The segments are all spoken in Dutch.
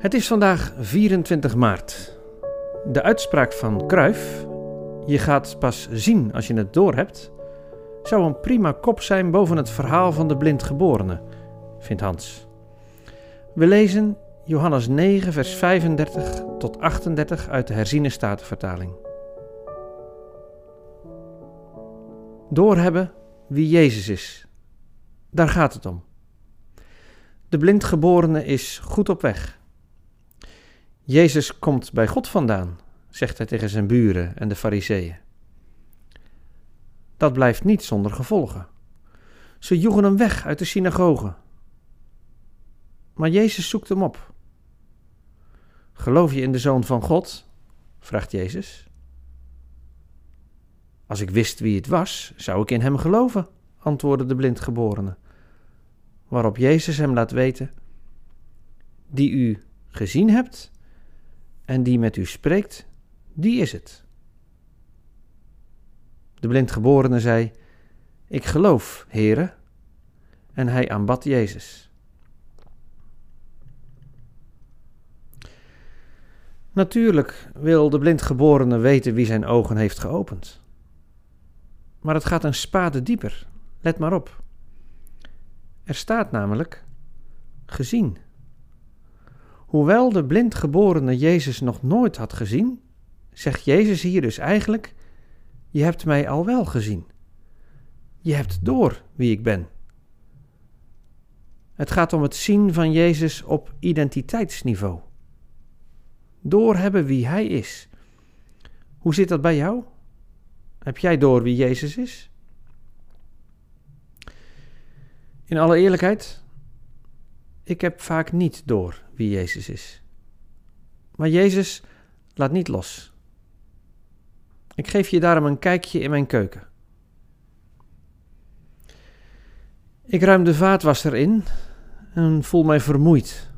Het is vandaag 24 maart. De uitspraak van Cruyff, je gaat pas zien als je het doorhebt, zou een prima kop zijn boven het verhaal van de blindgeborene, vindt Hans. We lezen Johannes 9, vers 35 tot 38 uit de herziene statenvertaling. Doorhebben wie Jezus is. Daar gaat het om. De blindgeborene is goed op weg. Jezus komt bij God vandaan, zegt hij tegen zijn buren en de fariseeën. Dat blijft niet zonder gevolgen. Ze joegen hem weg uit de synagoge. Maar Jezus zoekt hem op. Geloof je in de Zoon van God? vraagt Jezus. Als ik wist wie het was, zou ik in hem geloven, antwoordde de blindgeborene. Waarop Jezus hem laat weten: Die u gezien hebt en die met u spreekt, die is het. De blindgeborene zei: Ik geloof, Heere. En hij aanbad Jezus. Natuurlijk wil de blindgeborene weten wie zijn ogen heeft geopend. Maar het gaat een spade dieper. Let maar op. Er staat namelijk gezien. Hoewel de blindgeborene Jezus nog nooit had gezien, zegt Jezus hier dus eigenlijk: Je hebt mij al wel gezien. Je hebt door wie ik ben. Het gaat om het zien van Jezus op identiteitsniveau. Doorhebben wie Hij is. Hoe zit dat bij jou? Heb jij door wie Jezus is? In alle eerlijkheid, ik heb vaak niet door wie Jezus is. Maar Jezus laat niet los. Ik geef je daarom een kijkje in mijn keuken. Ik ruim de vaatwasser in en voel mij vermoeid.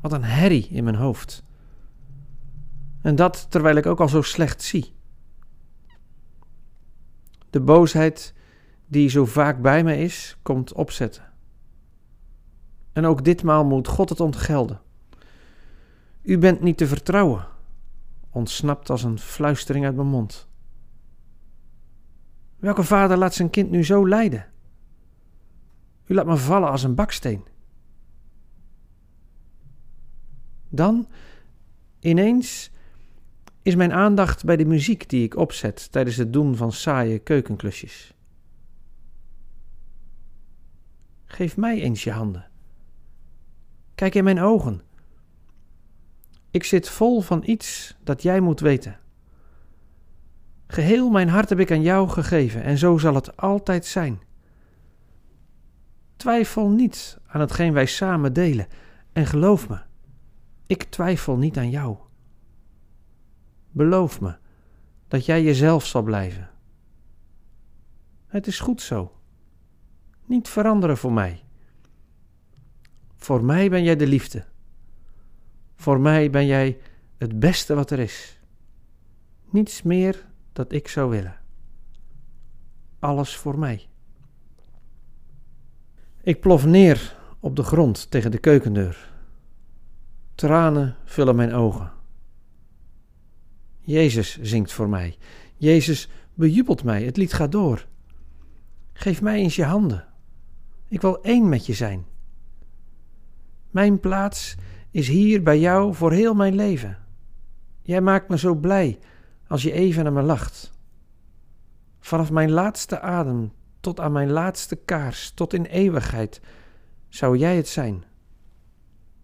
Wat een herrie in mijn hoofd. En dat terwijl ik ook al zo slecht zie. De boosheid die zo vaak bij me is, komt opzetten. En ook ditmaal moet God het ontgelden. U bent niet te vertrouwen, ontsnapt als een fluistering uit mijn mond. Welke vader laat zijn kind nu zo lijden? U laat me vallen als een baksteen. Dan, ineens, is mijn aandacht bij de muziek die ik opzet tijdens het doen van saaie keukenklusjes. Geef mij eens je handen. Kijk in mijn ogen. Ik zit vol van iets dat jij moet weten. Geheel mijn hart heb ik aan jou gegeven en zo zal het altijd zijn. Twijfel niet aan hetgeen wij samen delen en geloof me, ik twijfel niet aan jou. Beloof me dat jij jezelf zal blijven. Het is goed zo. Niet veranderen voor mij. Voor mij ben jij de liefde. Voor mij ben jij het beste wat er is. Niets meer dat ik zou willen. Alles voor mij. Ik plof neer op de grond tegen de keukendeur. Tranen vullen mijn ogen. Jezus zingt voor mij. Jezus bejubelt mij. Het lied gaat door. Geef mij eens je handen. Ik wil één met je zijn. Mijn plaats is hier bij jou voor heel mijn leven. Jij maakt me zo blij als je even naar me lacht. Vanaf mijn laatste adem tot aan mijn laatste kaars, tot in eeuwigheid, zou jij het zijn.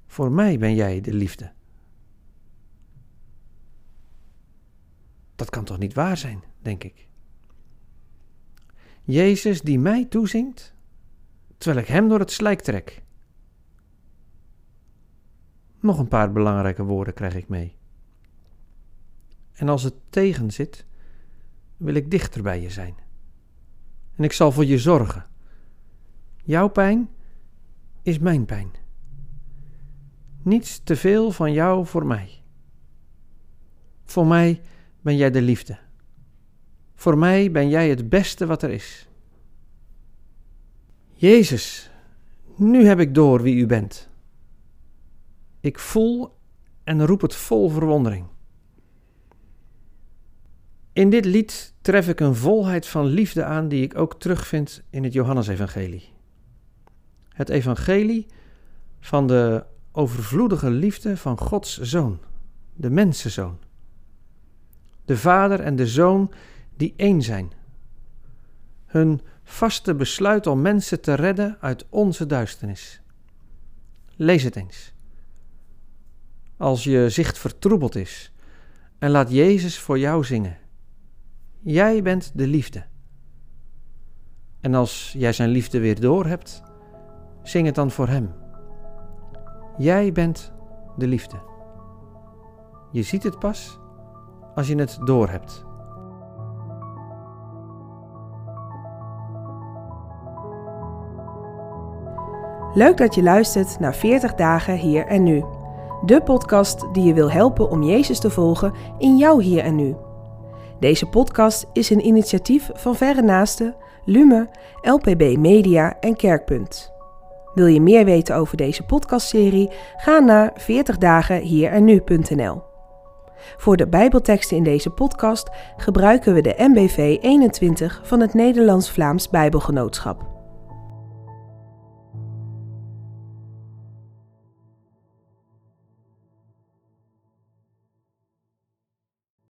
Voor mij ben jij de liefde. Dat kan toch niet waar zijn, denk ik. Jezus die mij toezingt, terwijl ik hem door het slijk trek. Nog een paar belangrijke woorden krijg ik mee. En als het tegen zit, wil ik dichter bij je zijn. En ik zal voor je zorgen. Jouw pijn is mijn pijn. Niets te veel van jou voor mij. Voor mij ben jij de liefde. Voor mij ben jij het beste wat er is. Jezus, nu heb ik door wie u bent. Ik voel en roep het vol verwondering. In dit lied tref ik een volheid van liefde aan die ik ook terugvind in het Johannesevangelie. Het evangelie van de overvloedige liefde van Gods zoon, de mensenzoon. De vader en de zoon die één zijn. Hun vaste besluit om mensen te redden uit onze duisternis. Lees het eens. Als je zicht vertroebeld is en laat Jezus voor jou zingen. Jij bent de liefde. En als jij zijn liefde weer door hebt, zing het dan voor Hem. Jij bent de liefde. Je ziet het pas als je het door hebt. Leuk dat je luistert naar 40 dagen hier en nu. De podcast die je wil helpen om Jezus te volgen in jouw hier en nu. Deze podcast is een initiatief van Verre Naasten, Lume, LPB Media en Kerkpunt. Wil je meer weten over deze podcastserie? Ga naar 40 dagen. Voor de Bijbelteksten in deze podcast gebruiken we de MBV 21 van het Nederlands-Vlaams Bijbelgenootschap.